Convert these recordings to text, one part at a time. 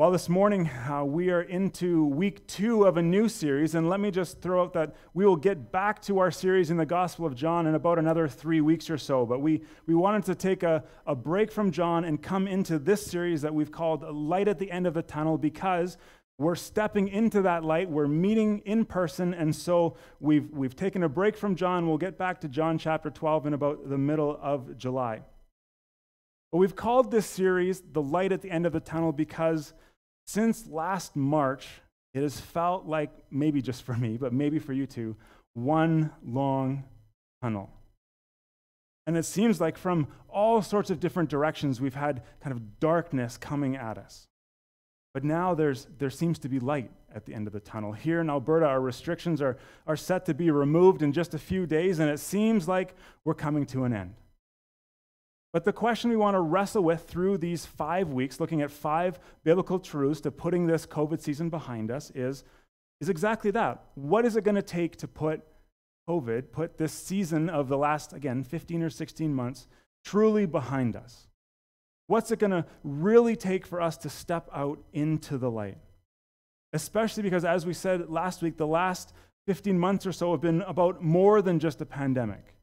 Well, this morning uh, we are into week two of a new series, and let me just throw out that we will get back to our series in the Gospel of John in about another three weeks or so. But we, we wanted to take a, a break from John and come into this series that we've called Light at the End of the Tunnel because we're stepping into that light. We're meeting in person, and so we've, we've taken a break from John. We'll get back to John chapter 12 in about the middle of July. But we've called this series The Light at the End of the Tunnel because since last March, it has felt like, maybe just for me, but maybe for you too, one long tunnel. And it seems like from all sorts of different directions, we've had kind of darkness coming at us. But now there's, there seems to be light at the end of the tunnel. Here in Alberta, our restrictions are, are set to be removed in just a few days, and it seems like we're coming to an end. But the question we want to wrestle with through these five weeks, looking at five biblical truths to putting this COVID season behind us, is, is exactly that. What is it going to take to put COVID, put this season of the last, again, 15 or 16 months, truly behind us? What's it going to really take for us to step out into the light? Especially because, as we said last week, the last 15 months or so have been about more than just a pandemic.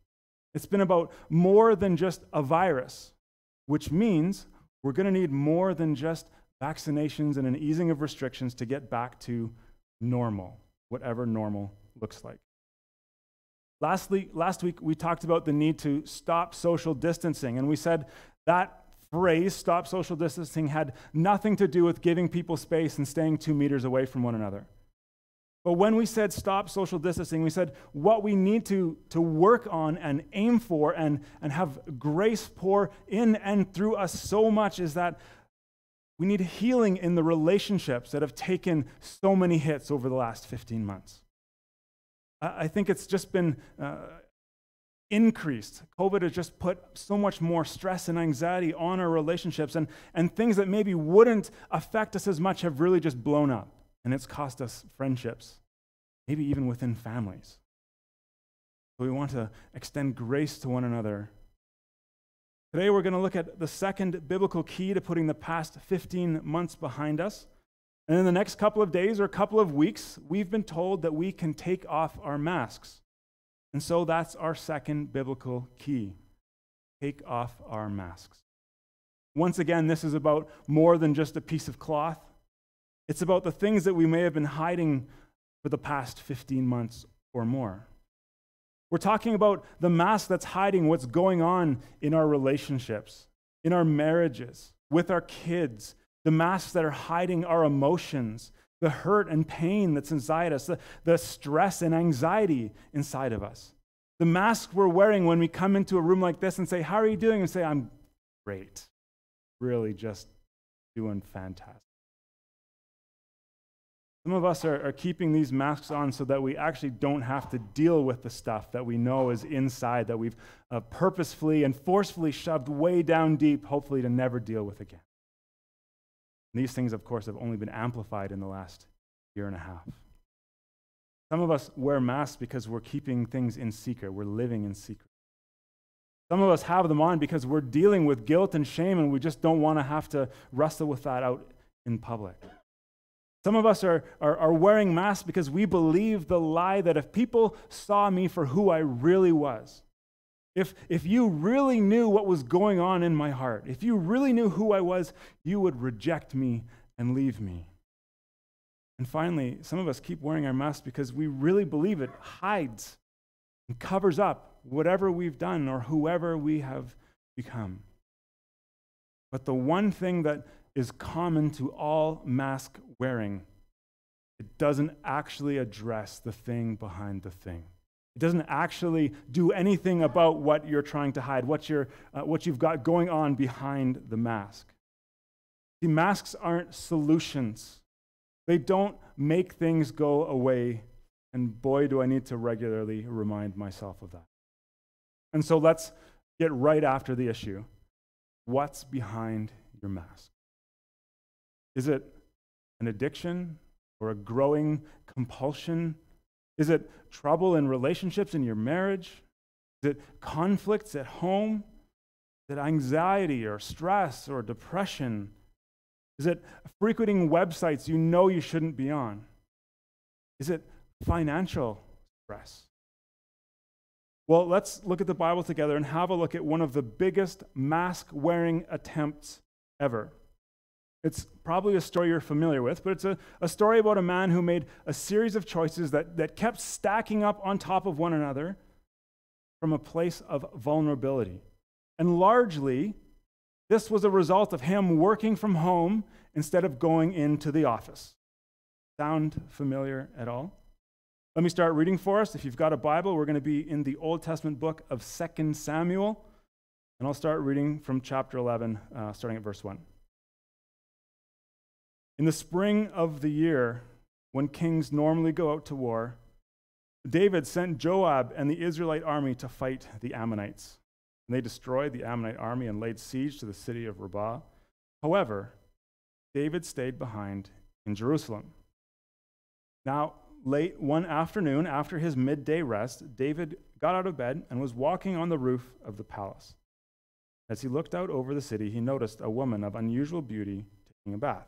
It's been about more than just a virus, which means we're going to need more than just vaccinations and an easing of restrictions to get back to normal, whatever normal looks like. Lastly, last week we talked about the need to stop social distancing, and we said that phrase, stop social distancing, had nothing to do with giving people space and staying two meters away from one another. But when we said stop social distancing, we said what we need to, to work on and aim for and, and have grace pour in and through us so much is that we need healing in the relationships that have taken so many hits over the last 15 months. I think it's just been uh, increased. COVID has just put so much more stress and anxiety on our relationships, and, and things that maybe wouldn't affect us as much have really just blown up and it's cost us friendships, maybe even within families. So we want to extend grace to one another. Today, we're going to look at the second biblical key to putting the past 15 months behind us. And in the next couple of days or couple of weeks, we've been told that we can take off our masks. And so that's our second biblical key take off our masks. Once again, this is about more than just a piece of cloth. It's about the things that we may have been hiding for the past 15 months or more. We're talking about the mask that's hiding what's going on in our relationships, in our marriages, with our kids, the masks that are hiding our emotions, the hurt and pain that's inside us, the, the stress and anxiety inside of us. The mask we're wearing when we come into a room like this and say, How are you doing? And say, I'm great. Really just doing fantastic. Some of us are, are, keeping these masks on so that we actually don't have to deal with the stuff that we know is inside, that we've uh, purposefully and forcefully shoved way down deep, hopefully to never deal with again. And these things, of course, have only been amplified in the last year and a half. Some of us wear masks because we're keeping things in secret, we're living in secret. Some of us have them on because we're dealing with guilt and shame and we just don't want to have to wrestle with that out in public. Some of us are, are, are, wearing masks because we believe the lie that if people saw me for who I really was, if, if you really knew what was going on in my heart, if you really knew who I was, you would reject me and leave me. And finally, some of us keep wearing our masks because we really believe it hides and covers up whatever we've done or whoever we have become. But the one thing that is common to all mask wearing. It doesn't actually address the thing behind the thing. It doesn't actually do anything about what you're trying to hide, what, you're, uh, what you've got going on behind the mask. See, masks aren't solutions. They don't make things go away. And boy, do I need to regularly remind myself of that. And so let's get right after the issue. What's behind your mask? Is it an addiction or a growing compulsion? Is it trouble in relationships in your marriage? Is it conflicts at home? Is it anxiety or stress or depression? Is it frequenting websites you know you shouldn't be on? Is it financial stress? Well, let's look at the Bible together and have a look at one of the biggest mask wearing attempts ever. It's probably a story you're familiar with, but it's a, a story about a man who made a series of choices that, that kept stacking up on top of one another from a place of vulnerability. And largely, this was a result of him working from home instead of going into the office. Sound familiar at all? Let me start reading for us. If you've got a Bible, we're going to be in the Old Testament book of 2 Samuel. And I'll start reading from chapter 11, uh, starting at verse 1. In the spring of the year, when kings normally go out to war, David sent Joab and the Israelite army to fight the Ammonites. And they destroyed the Ammonite army and laid siege to the city of Rabbah. However, David stayed behind in Jerusalem. Now, late one afternoon, after his midday rest, David got out of bed and was walking on the roof of the palace. As he looked out over the city, he noticed a woman of unusual beauty taking a bath.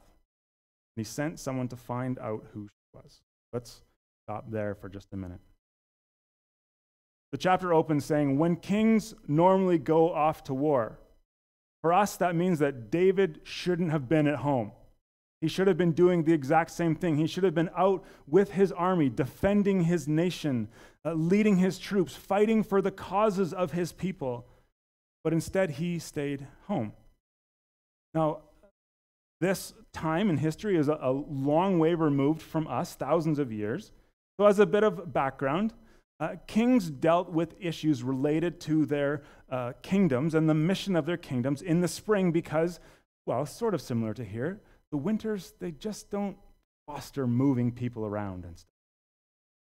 He sent someone to find out who she was. Let's stop there for just a minute. The chapter opens saying, When kings normally go off to war, for us, that means that David shouldn't have been at home. He should have been doing the exact same thing. He should have been out with his army, defending his nation, uh, leading his troops, fighting for the causes of his people. But instead, he stayed home. Now, this time in history is a, a long way removed from us, thousands of years. So, as a bit of background, uh, kings dealt with issues related to their uh, kingdoms and the mission of their kingdoms in the spring because, well, sort of similar to here, the winters, they just don't foster moving people around and stuff.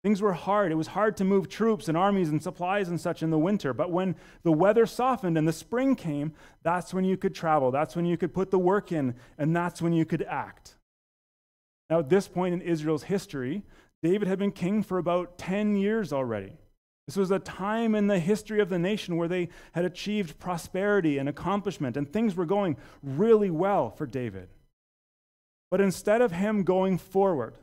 Things were hard. It was hard to move troops and armies and supplies and such in the winter. But when the weather softened and the spring came, that's when you could travel. That's when you could put the work in, and that's when you could act. Now, at this point in Israel's history, David had been king for about 10 years already. This was a time in the history of the nation where they had achieved prosperity and accomplishment, and things were going really well for David. But instead of him going forward,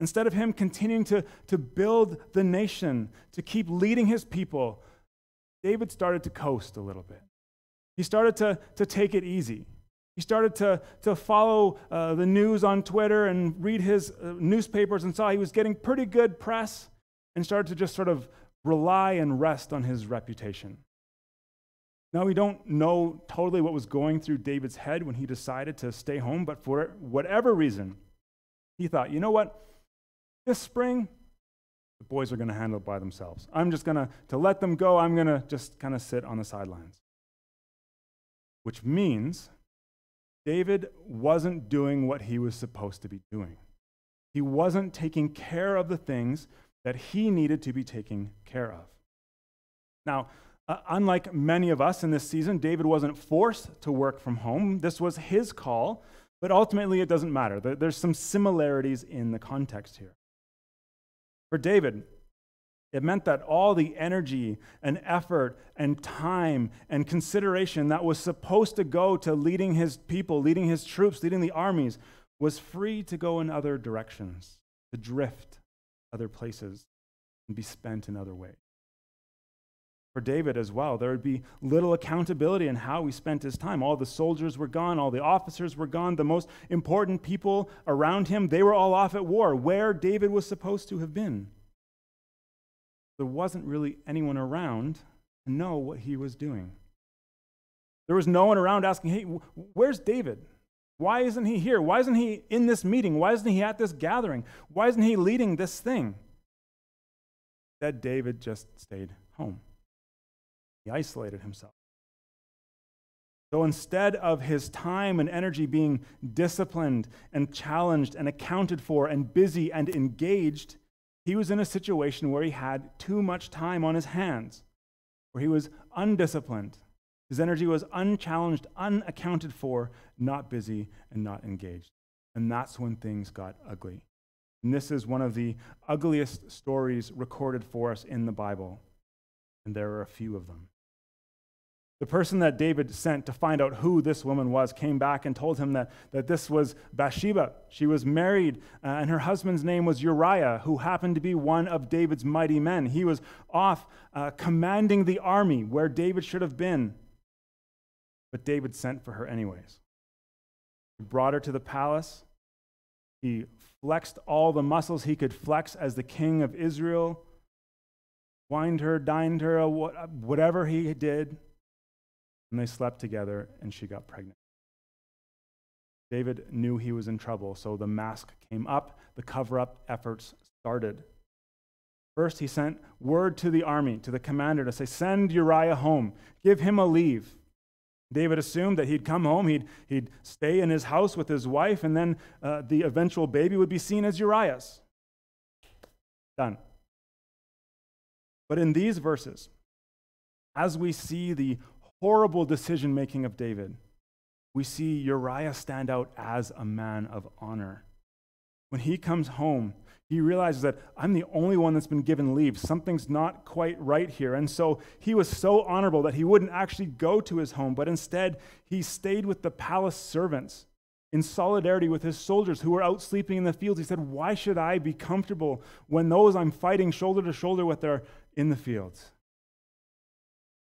instead of him continuing to, to build the nation, to keep leading his people, David started to coast a little bit. He started to, to take it easy. He started to, to follow uh, the news on Twitter and read his uh, newspapers and saw he was getting pretty good press and started to just sort of rely and rest on his reputation. Now, we don't know totally what was going through David's head when he decided to stay home, but for whatever reason, he thought, you know what? This spring, the boys are going to handle it by themselves. I'm just going to, to let them go. I'm going to just kind of sit on the sidelines. Which means David wasn't doing what he was supposed to be doing. He wasn't taking care of the things that he needed to be taking care of. Now, uh, unlike many of us in this season, David wasn't forced to work from home. This was his call, but ultimately it doesn't matter. There's some similarities in the context here. For David, it meant that all the energy and effort and time and consideration that was supposed to go to leading his people, leading his troops, leading the armies, was free to go in other directions, to drift other places, and be spent in other ways for David as well. There would be little accountability in how he spent his time. All the soldiers were gone, all the officers were gone, the most important people around him, they were all off at war, where David was supposed to have been. There wasn't really anyone around to know what he was doing. There was no one around asking, hey, where's David? Why isn't he here? Why isn't he in this meeting? Why isn't he at this gathering? Why isn't he leading this thing? That David just stayed home. He isolated himself. So instead of his time and energy being disciplined and challenged and accounted for and busy and engaged, he was in a situation where he had too much time on his hands, where he was undisciplined. His energy was unchallenged, unaccounted for, not busy, and not engaged. And that's when things got ugly. And this is one of the ugliest stories recorded for us in the Bible. And there are a few of them. The person that David sent to find out who this woman was came back and told him that, that this was Bathsheba. She was married, uh, and her husband's name was Uriah, who happened to be one of David's mighty men. He was off uh, commanding the army where David should have been. But David sent for her anyways. He brought her to the palace. He flexed all the muscles he could flex as the king of Israel, wined her, dined her, whatever he did and they slept together, and she got pregnant. David knew he was in trouble, so the mask came up, the cover up efforts started. First, he sent word to the army, to the commander, to say, Send Uriah home, give him a leave. David assumed that he'd come home, he'd, he'd stay in his house with his wife, and then uh, the eventual baby would be seen as Uriah's. Done. But in these verses, as we see the horrible decision making of David, we see Uriah stand out as a man of honor. When he comes home, he realizes that I'm the only one that's been given leave. Something's not quite right here. And so he was so honorable that he wouldn't actually go to his home, but instead he stayed with the palace servants in solidarity with his soldiers who were out sleeping in the fields. He said, Why should I be comfortable when those I'm fighting shoulder to shoulder with are in the fields?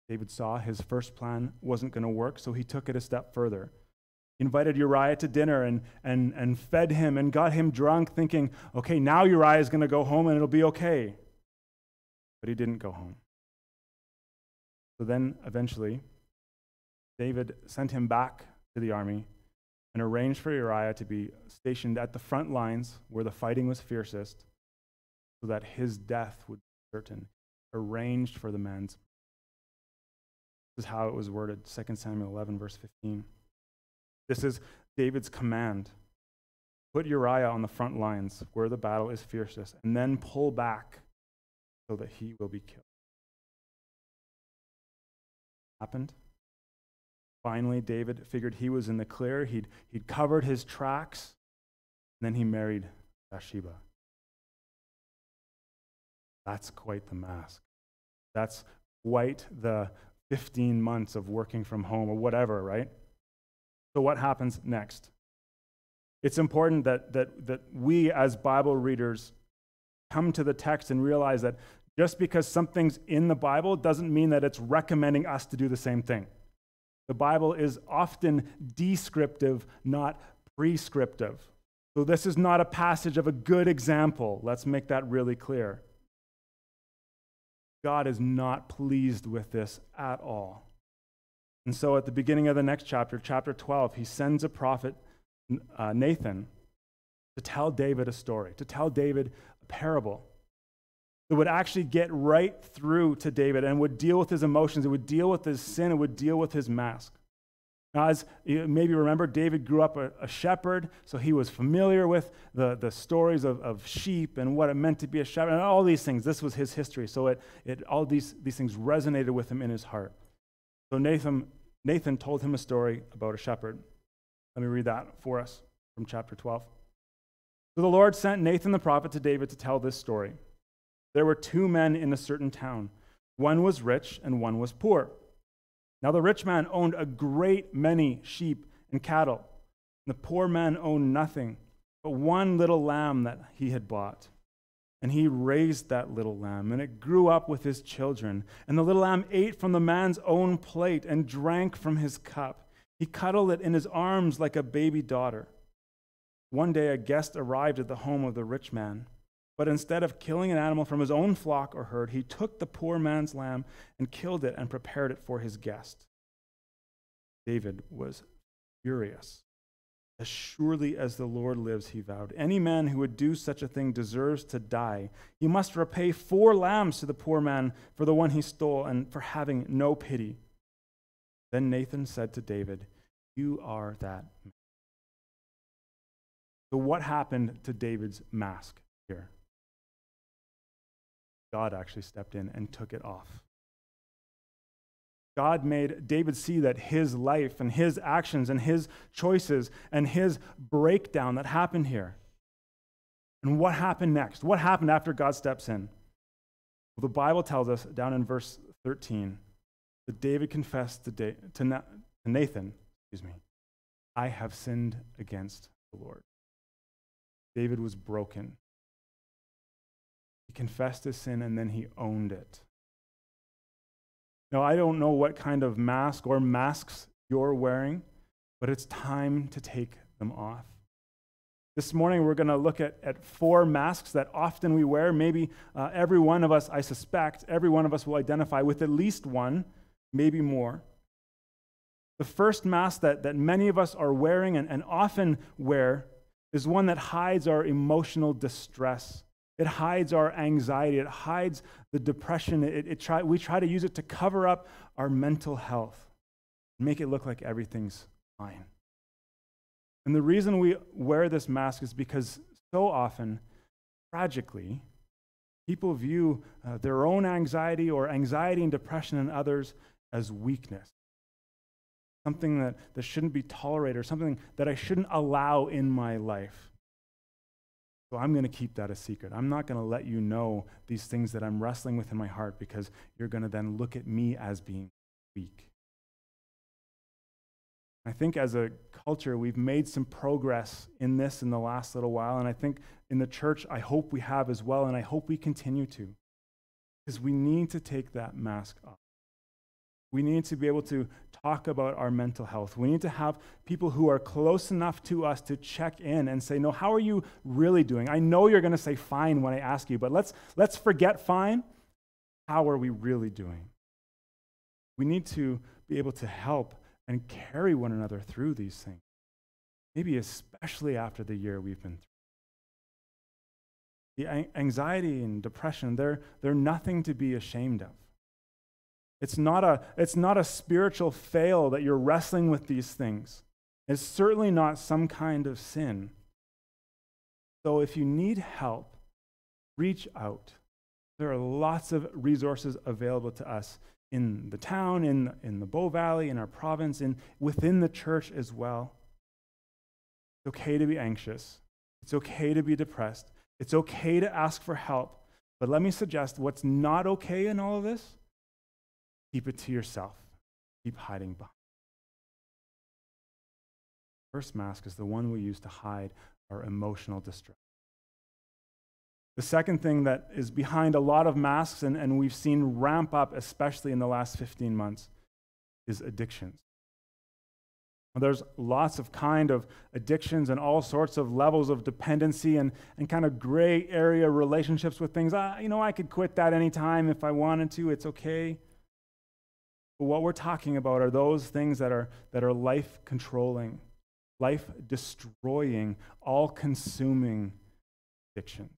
David saw his first plan wasn't going to work, so he took it a step further. He invited Uriah to dinner and, and, and fed him and got him drunk, thinking, okay, now Uriah is going to go home and it'll be okay. But he didn't go home. So then, eventually, David sent him back to the army and arranged for Uriah to be stationed at the front lines where the fighting was fiercest so that his death would be certain. Arranged for the man's this is how it was worded 2 Samuel 11, verse 15. This is David's command put Uriah on the front lines where the battle is fiercest, and then pull back so that he will be killed. Happened. Finally, David figured he was in the clear. He'd, he'd covered his tracks, and then he married Bathsheba. That's quite the mask. That's quite the, 15 months of working from home or whatever, right? So, what happens next? It's important that, that, that we, as Bible readers, come to the text and realize that just because something's in the Bible doesn't mean that it's recommending us to do the same thing. The Bible is often descriptive, not prescriptive. So, this is not a passage of a good example. Let's make that really clear. God is not pleased with this at all. And so at the beginning of the next chapter, chapter 12, he sends a prophet, uh, Nathan, to tell David a story, to tell David a parable that would actually get right through to David and would deal with his emotions, it would deal with his sin, it would deal with his mask. Now, as you maybe remember, David grew up a, a, shepherd, so he was familiar with the, the stories of, of sheep and what it meant to be a shepherd, and all these things. This was his history, so it, it, all these, these things resonated with him in his heart. So Nathan, Nathan told him a story about a shepherd. Let me read that for us from chapter 12. So the Lord sent Nathan the prophet to David to tell this story. There were two men in a certain town. One was rich and one was poor. Now the rich man owned a great many sheep and cattle. and The poor man owned nothing but one little lamb that he had bought. And he raised that little lamb, and it grew up with his children. And the little lamb ate from the man's own plate and drank from his cup. He cuddled it in his arms like a baby daughter. One day, a guest arrived at the home of the rich man. But instead of killing an animal from his own flock or herd, he took the poor man's lamb and killed it and prepared it for his guest. David was furious. As surely as the Lord lives, he vowed, any man who would do such a thing deserves to die. He must repay four lambs to the poor man for the one he stole and for having no pity. Then Nathan said to David, You are that man. So, what happened to David's mask? God actually stepped in and took it off. God made David see that his life and his actions and his choices and his breakdown that happened here. And what happened next? What happened after God steps in? Well, the Bible tells us down in verse 13 that David confessed to, to Nathan, excuse me, I have sinned against the Lord. David was broken. He confessed his sin and then he owned it. Now, I don't know what kind of mask or masks you're wearing, but it's time to take them off. This morning, we're going to look at, at four masks that often we wear. Maybe uh, every one of us, I suspect, every one of us will identify with at least one, maybe more. The first mask that, that many of us are wearing and, and often wear is one that hides our emotional distress. It hides our anxiety. It hides the depression. It, it try, we try to use it to cover up our mental health, make it look like everything's fine. And the reason we wear this mask is because so often, tragically, people view uh, their own anxiety or anxiety and depression in others as weakness. Something that, that shouldn't be tolerated or something that I shouldn't allow in my life. So I'm going to keep that a secret. I'm not going to let you know these things that I'm wrestling with in my heart because you're going to then look at me as being weak. I think as a culture, we've made some progress in this in the last little while. And I think in the church, I hope we have as well. And I hope we continue to. Because we need to take that mask off. We need to be able to talk about our mental health. We need to have people who are close enough to us to check in and say, No, how are you really doing? I know you're going to say fine when I ask you, but let's, let's forget fine. How are we really doing? We need to be able to help and carry one another through these things. Maybe especially after the year we've been through. The anxiety and depression, they're, they're nothing to be ashamed of. It's not, a, it's not a spiritual fail that you're wrestling with these things. It's certainly not some kind of sin. So if you need help, reach out. There are lots of resources available to us in the town, in, in the Bow Valley, in our province, and within the church as well. It's okay to be anxious. It's okay to be depressed. It's okay to ask for help. But let me suggest what's not okay in all of this keep it to yourself, keep hiding behind. First mask is the one we use to hide our emotional distress. The second thing that is behind a lot of masks, and, and we've seen ramp up, especially in the last 15 months, is addictions. There's lots of kind of addictions and all sorts of levels of dependency and, and kind of gray area relationships with things. Ah, you know, I could quit that anytime if I wanted to. It's okay. But what we're talking about are those things that are, that are life controlling, life destroying, all consuming addiction.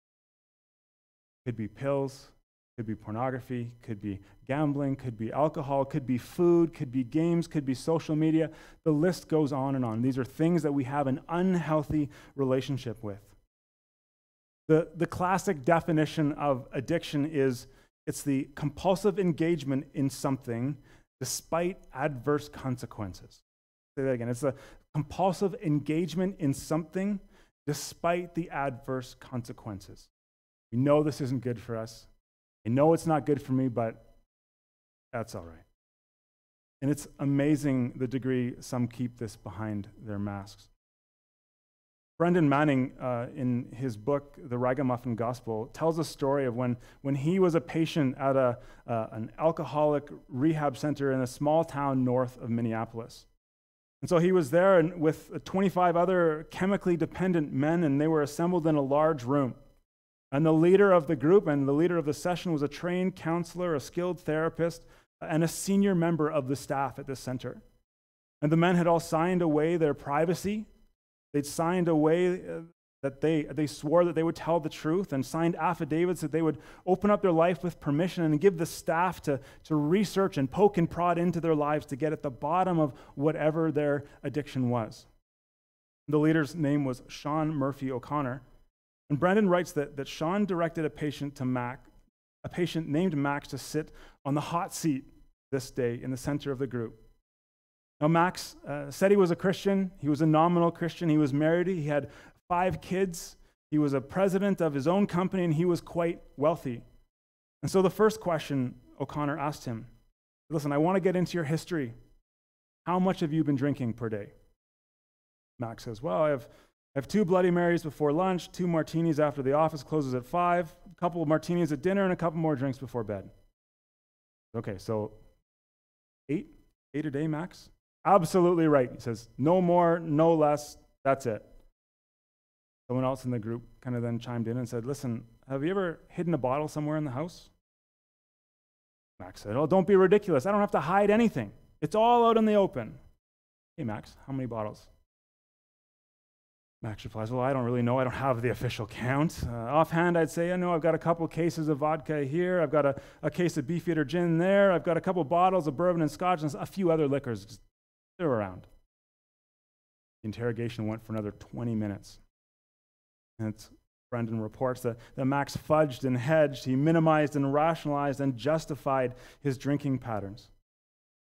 Could be pills, could be pornography, could be gambling, could be alcohol, could be food, could be games, could be social media. The list goes on and on. These are things that we have an unhealthy relationship with. The, the classic definition of addiction is it's the compulsive engagement in something despite adverse consequences. Say that again. It's a compulsive engagement in something despite the adverse consequences. We know this isn't good for us. I know it's not good for me, but that's all right. And it's amazing the degree some keep this behind their masks. Brennan Manning, uh, in his book, The Ragamuffin Gospel, tells a story of when, when he was a patient at a, uh, an alcoholic rehab center in a small town north of Minneapolis. And so he was there with 25 other chemically dependent men, and they were assembled in a large room. And the leader of the group and the leader of the session was a trained counselor, a skilled therapist, and a senior member of the staff at the center. And the men had all signed away their privacy. They'd signed away uh, that they, they swore that they would tell the truth and signed affidavits that they would open up their life with permission and give the staff to, to research and poke and prod into their lives to get at the bottom of whatever their addiction was. The leader's name was Sean Murphy O'Connor. And Brennan writes that, that Sean directed a patient to Mac, a patient named Max, to sit on the hot seat this day in the center of the group. Now, Max uh, said he was a Christian. He was a nominal Christian. He was married. He had five kids. He was a president of his own company, and he was quite wealthy. And so, the first question O'Connor asked him Listen, I want to get into your history. How much have you been drinking per day? Max says, Well, I have, I have two Bloody Marys before lunch, two martinis after the office closes at five, a couple of martinis at dinner, and a couple more drinks before bed. Okay, so eight? Eight a day, Max? Absolutely right. He says, No more, no less, that's it. Someone else in the group kind of then chimed in and said, Listen, have you ever hidden a bottle somewhere in the house? Max said, Oh, don't be ridiculous. I don't have to hide anything. It's all out in the open. Hey, Max, how many bottles? Max replies, Well, I don't really know. I don't have the official count. Uh, offhand, I'd say, I know I've got a couple cases of vodka here. I've got a, a case of Beefeater gin there. I've got a couple bottles of bourbon and scotch and a few other liquors. They're around. The interrogation went for another 20 minutes. And Brennan reports that, that Max fudged and hedged. He minimized and rationalized and justified his drinking patterns.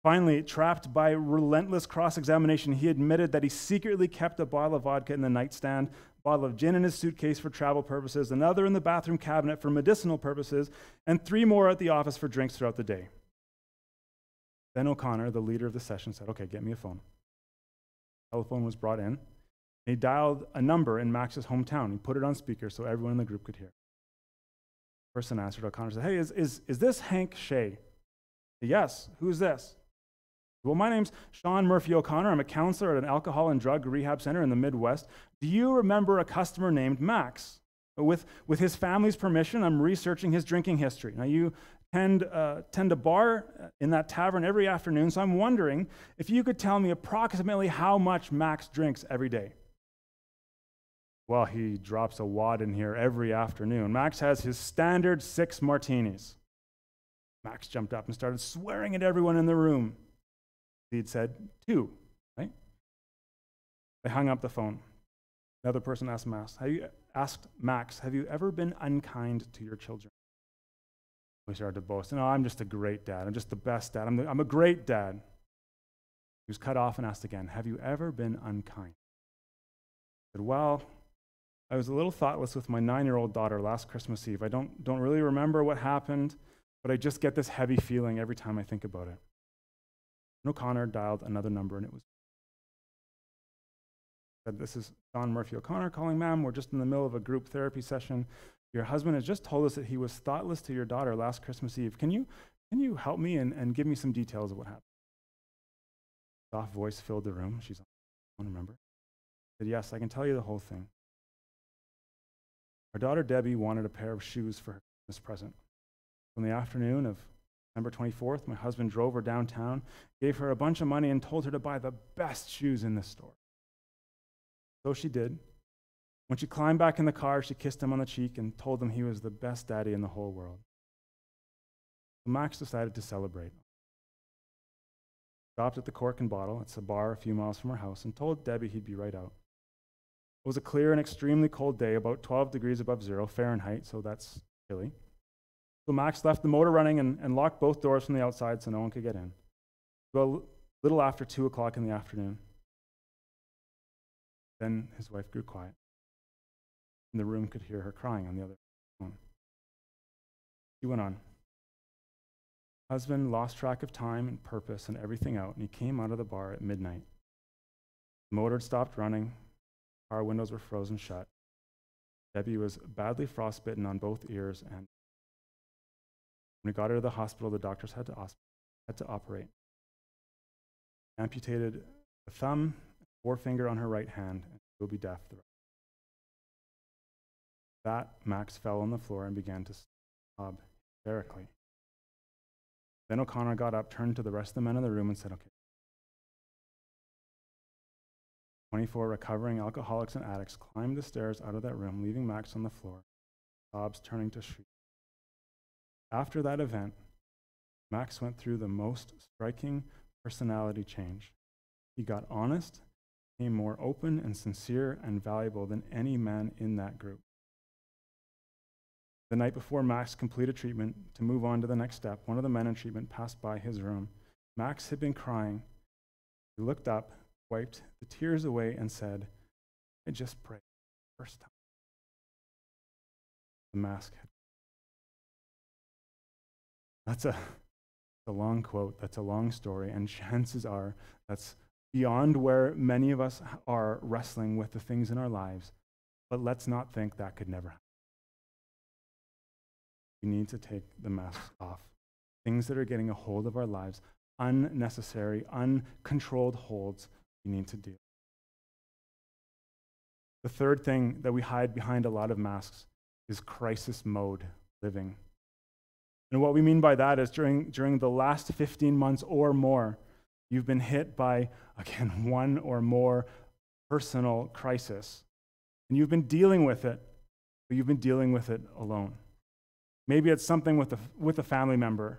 Finally, trapped by relentless cross examination, he admitted that he secretly kept a bottle of vodka in the nightstand, a bottle of gin in his suitcase for travel purposes, another in the bathroom cabinet for medicinal purposes, and three more at the office for drinks throughout the day. Ben O'Connor, the leader of the session, said, Okay, get me a phone. Telephone was brought in. He dialed a number in Max's hometown. He put it on speaker so everyone in the group could hear. The person answered. O'Connor said, Hey, is, is, is this Hank Shea? Yes. Who's this? Well, my name's Sean Murphy O'Connor. I'm a counselor at an alcohol and drug rehab center in the Midwest. Do you remember a customer named Max? With, with his family's permission, I'm researching his drinking history. Now, you tend, uh, tend to bar in that tavern every afternoon, so I'm wondering if you could tell me approximately how much Max drinks every day. Well, he drops a wad in here every afternoon. Max has his standard six martinis. Max jumped up and started swearing at everyone in the room. He'd said two, right? They hung up the phone. Another person asked Max, have you, asked Max, have you ever been unkind to your children? We started to boast. No, I'm just a great dad. I'm just the best dad. I'm, the, I'm a great dad. He was cut off and asked again, Have you ever been unkind? Said, Well, I was a little thoughtless with my nine year old daughter last Christmas Eve. I don't, don't really remember what happened, but I just get this heavy feeling every time I think about it. And O'Connor dialed another number, and it was said, This is Don Murphy O'Connor calling, ma'am. We're just in the middle of a group therapy session. Your husband has just told us that he was thoughtless to your daughter last Christmas Eve. Can you, can you help me and, and give me some details of what happened? Soft voice filled the room. She's, I don't remember. I said, Yes, I can tell you the whole thing. Our daughter Debbie wanted a pair of shoes for her Christmas present. On the afternoon of December 24th, my husband drove her downtown, gave her a bunch of money, and told her to buy the best shoes in the store. So she did. When she climbed back in the car, she kissed him on the cheek and told him he was the best daddy in the whole world. Max decided to celebrate. Stopped at the Cork and Bottle, it's a bar a few miles from her house, and told Debbie he'd be right out. It was a clear and extremely cold day, about 12 degrees above zero Fahrenheit, so that's chilly. So Max left the motor running and, and locked both doors from the outside so no one could get in. A little after 2 o'clock in the afternoon, then his wife grew quiet. The room could hear her crying on the other phone. He went on. Husband lost track of time and purpose and everything out, and he came out of the bar at midnight. The motor had stopped running, Car windows were frozen shut. Debbie was badly frostbitten on both ears, and when we got her to the hospital, the doctors had to, had to operate. Amputated a thumb, forefinger on her right hand, and she will be deaf. That Max fell on the floor and began to sob hysterically. Then O'Connor got up, turned to the rest of the men in the room, and said, Okay, 24 recovering alcoholics and addicts climbed the stairs out of that room, leaving Max on the floor, sobs turning to shriek. After that event, Max went through the most striking personality change. He got honest, became more open and sincere and valuable than any man in that group. The night before Max completed treatment to move on to the next step, one of the men in treatment passed by his room. Max had been crying. He looked up wiped the tears away, and said, I just prayed first time. The mask. That's a, a long quote, that's a long story, and chances are that's beyond where many of us are wrestling with the things in our lives. But let's not think that could never happen. We need to take the masks off. Things that are getting a hold of our lives, unnecessary, uncontrolled holds, we need to deal. The third thing that we hide behind a lot of masks is crisis mode living. And what we mean by that is during, during the last 15 months or more, you've been hit by, again, one or more personal crisis. And you've been dealing with it, but you've been dealing with it alone. Maybe it's something with a, with a family member.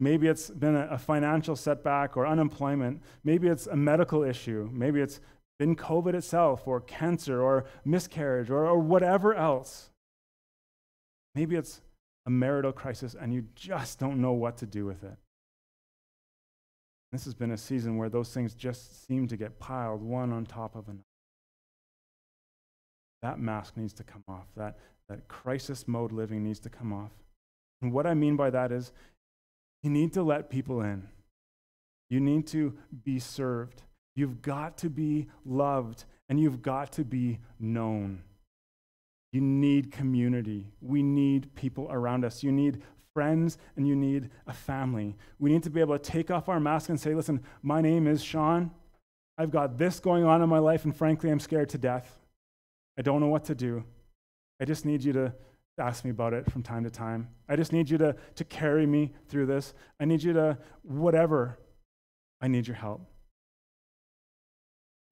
Maybe it's been a, a financial setback or unemployment. Maybe it's a medical issue. Maybe it's been COVID itself or cancer or miscarriage or, or whatever else. Maybe it's a marital crisis and you just don't know what to do with it. This has been a season where those things just seem to get piled one on top of another. That mask needs to come off. That, that crisis mode living needs to come off. And what I mean by that is you need to let people in, you need to be served. You've got to be loved and you've got to be known. You need community. We need people around us. You need friends and you need a family. We need to be able to take off our mask and say, listen, my name is Sean. I've got this going on in my life, and frankly, I'm scared to death. I don't know what to do. I just need you to ask me about it from time to time. I just need you to, to carry me through this. I need you to, whatever, I need your help.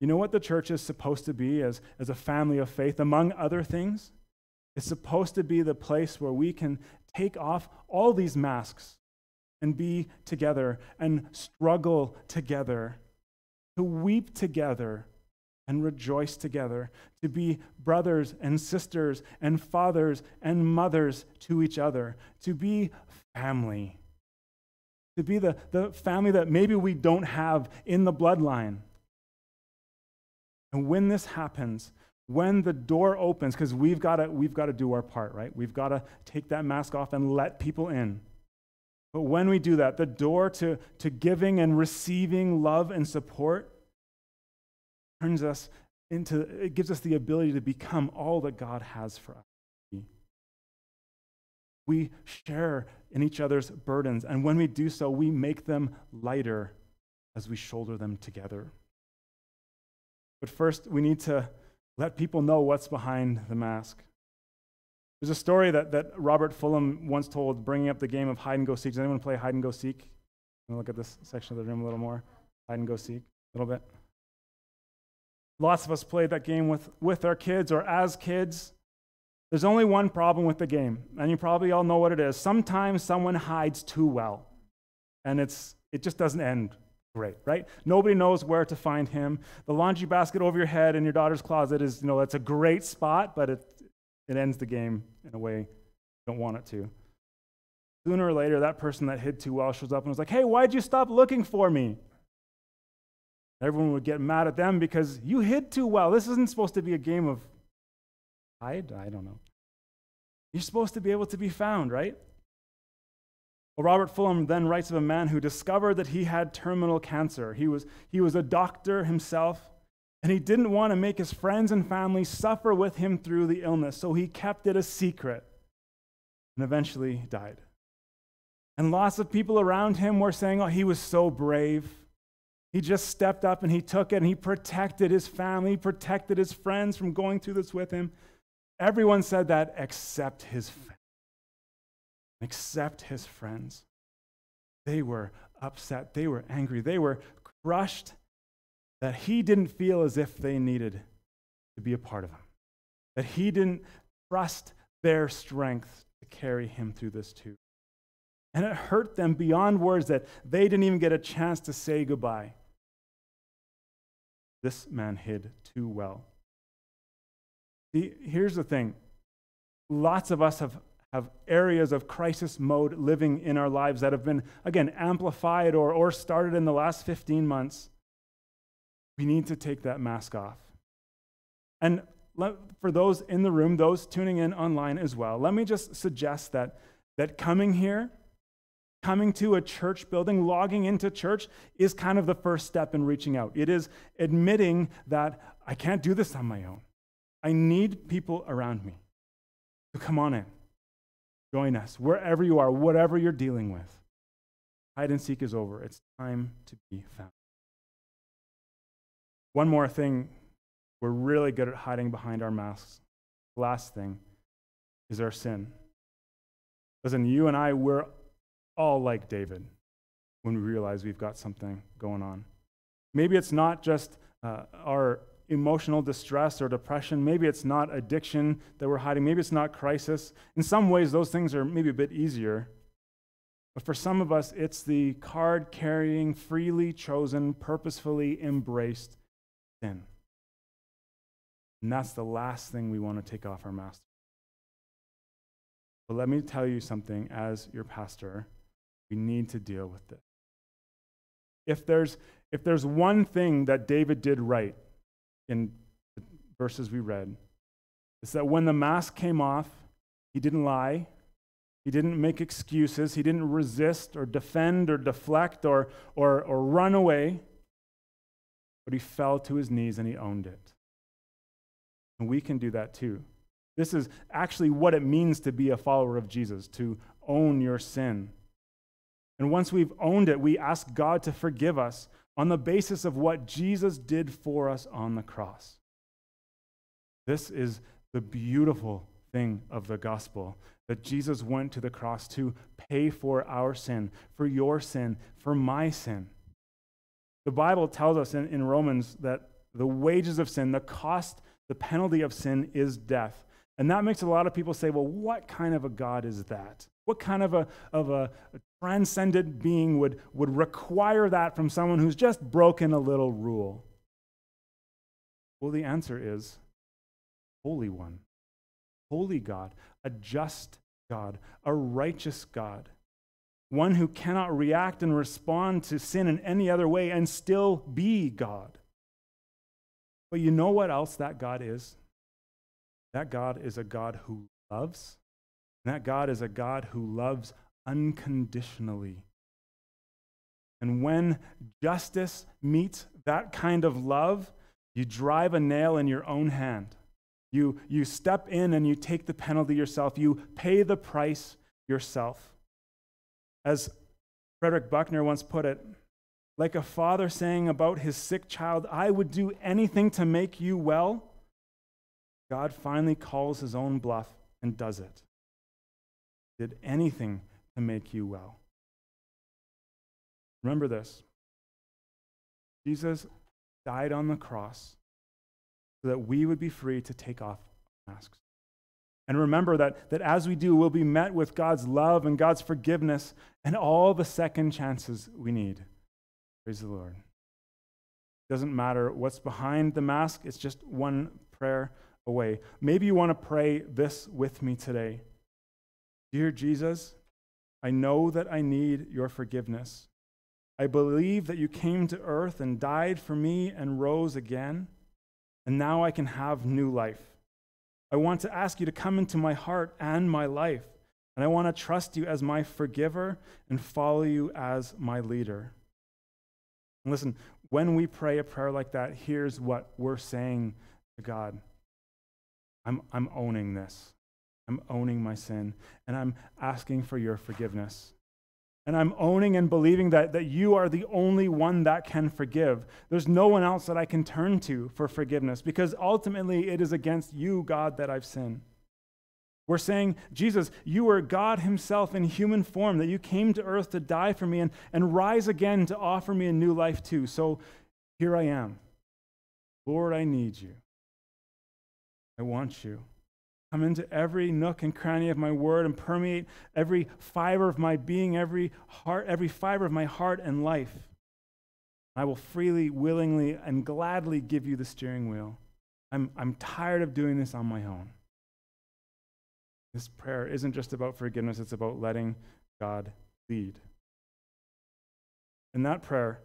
You know what the church is supposed to be as, as a family of faith, among other things? It's supposed to be the place where we can take off all these masks and be together and struggle together, to weep together and rejoice together, to be brothers and sisters and fathers and mothers to each other, to be family, to be the, the family that maybe we don't have in the bloodline and when this happens, when the door opens, because we've got to we've to do our part, right? We've got to take that mask off and let people in. But when we do that, the door to, to giving and receiving love and support turns us into, it gives us the ability to become all that God has for us. We share in each other's burdens, and when we do so, we make them lighter as we shoulder them together. But first, we need to let people know what's behind the mask. There's a story that, that Robert Fulghum once told, bringing up the game of hide and go seek. Does anyone play hide and go seek? I'm look at this section of the room a little more. Hide and go seek, a little bit. Lots of us played that game with, with our kids or as kids. There's only one problem with the game, and you probably all know what it is. Sometimes someone hides too well, and it's, it just doesn't end Great, right? Nobody knows where to find him. The laundry basket over your head in your daughter's closet is, you know, that's a great spot, but it, it ends the game in a way you don't want it to. Sooner or later, that person that hid too well shows up and was like, hey, why'd you stop looking for me? Everyone would get mad at them because you hid too well. This isn't supposed to be a game of hide. I don't know. You're supposed to be able to be found, right? Well, Robert Fulghum then writes of a man who discovered that he had terminal cancer. He was, he was a doctor himself, and he didn't want to make his friends and family suffer with him through the illness, so he kept it a secret and eventually died. And lots of people around him were saying, Oh, he was so brave. He just stepped up and he took it and he protected his family, protected his friends from going through this with him. Everyone said that except his family accept his friends. They were upset. They were angry. They were crushed that he didn't feel as if they needed to be a part of him, that he didn't trust their strength to carry him through this too. And it hurt them beyond words that they didn't even get a chance to say goodbye. This man hid too well. See, here's the thing lots of us have have areas of crisis mode living in our lives that have been, again, amplified or, or started in the last 15 months, we need to take that mask off. And let, for those in the room, those tuning in online as well, let me just suggest that, that coming here Coming to a church building, logging into church is kind of the first step in reaching out. It is admitting that I can't do this on my own. I need people around me. So come on in. Join us wherever you are, whatever you're dealing with. Hide and seek is over. It's time to be found. One more thing we're really good at hiding behind our masks. The last thing is our sin. Listen, you and I, we're all like David when we realize we've got something going on. Maybe it's not just uh, our emotional distress or depression. Maybe it's not addiction that we're hiding. Maybe it's not crisis. In some ways, those things are maybe a bit easier. But for some of us, it's the card carrying, freely chosen, purposefully embraced sin. And that's the last thing we want to take off our master. But let me tell you something as your pastor, we need to deal with this. If there's, if there's one thing that David did right in the verses we read, it's that when the mask came off, he didn't lie, he didn't make excuses, he didn't resist or defend or deflect or, or, or run away, but he fell to his knees and he owned it. And we can do that too. This is actually what it means to be a follower of Jesus, to own your sin. And once we've owned it, we ask God to forgive us on the basis of what Jesus did for us on the cross. This is the beautiful thing of the gospel that Jesus went to the cross to pay for our sin, for your sin, for my sin. The Bible tells us in, in Romans that the wages of sin, the cost the penalty of sin is death. And that makes a lot of people say, well, what kind of a God is that? What kind of a, of a, transcendent being would, would require that from someone who's just broken a little rule? Well, the answer is Holy One, Holy God, a just God, a righteous God, one who cannot react and respond to sin in any other way and still be God. But you know what else that God is? That God is a God who loves. And that God is a God who loves unconditionally. And when justice meets that kind of love, you drive a nail in your own hand. You, you step in and you take the penalty yourself. You pay the price yourself. As Frederick Buechner once put it, like a father saying about his sick child, I would do anything to make you well, God finally calls his own bluff and does it. Did anything to make you well. Remember this Jesus died on the cross so that we would be free to take off masks. And remember that, that as we do, we'll be met with God's love and God's forgiveness and all the second chances we need. Praise the Lord. It Doesn't matter what's behind the mask, it's just one prayer away. Maybe you want to pray this with me today. Dear Jesus, I know that I need your forgiveness. I believe that you came to earth and died for me and rose again, and now I can have new life. I want to ask you to come into my heart and my life, and I want to trust you as my forgiver and follow you as my leader. And listen, when we pray a prayer like that, here's what we're saying to God I'm, I'm owning this. I'm owning my sin, and I'm asking for your forgiveness. And I'm owning and believing that, that you are the only one that can forgive. There's no one else that I can turn to for forgiveness because ultimately it is against you, God, that I've sinned. We're saying, Jesus, you are God Himself in human form, that you came to earth to die for me and, and rise again to offer me a new life too. So here I am. Lord, I need you. I want you. Come into every nook and cranny of my word and permeate every fiber of my being, every heart, every fiber of my heart and life. I will freely, willingly, and gladly give you the steering wheel. I'm, I'm tired of doing this on my own. This prayer isn't just about forgiveness, it's about letting God lead. In that prayer,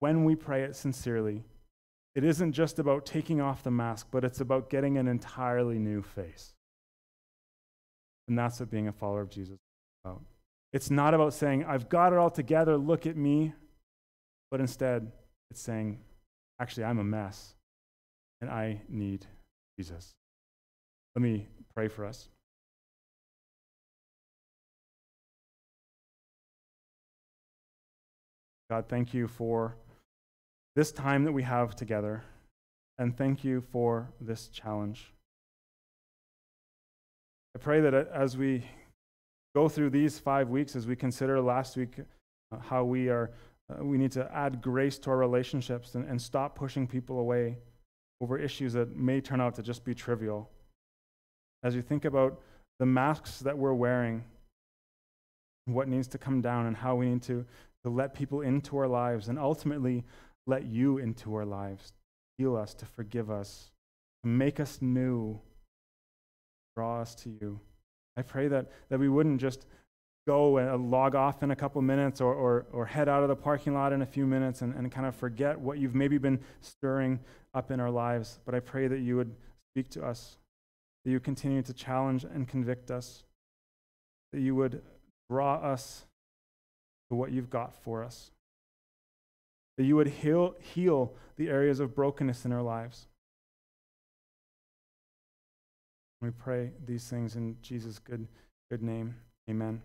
when we pray it sincerely, it isn't just about taking off the mask, but it's about getting an entirely new face. And that's what being a follower of Jesus is about. It's not about saying, I've got it all together, look at me. But instead, it's saying, actually, I'm a mess and I need Jesus. Let me pray for us. God, thank you for this time that we have together, and thank you for this challenge. I pray that as we go through these five weeks, as we consider last week uh, how we are, uh, we need to add grace to our relationships and, and stop pushing people away over issues that may turn out to just be trivial. As we think about the masks that we're wearing, what needs to come down, and how we need to to let people into our lives and ultimately let you into our lives, heal us, to forgive us, to make us new, draw us to you. I pray that, that we wouldn't just go and uh, log off in a couple minutes or, or, or head out of the parking lot in a few minutes and, and kind of forget what you've maybe been stirring up in our lives. But I pray that you would speak to us, that you continue to challenge and convict us, that you would draw us to what you've got for us. That you would heal, heal the areas of brokenness in our lives. We pray these things in Jesus' good, good name. Amen.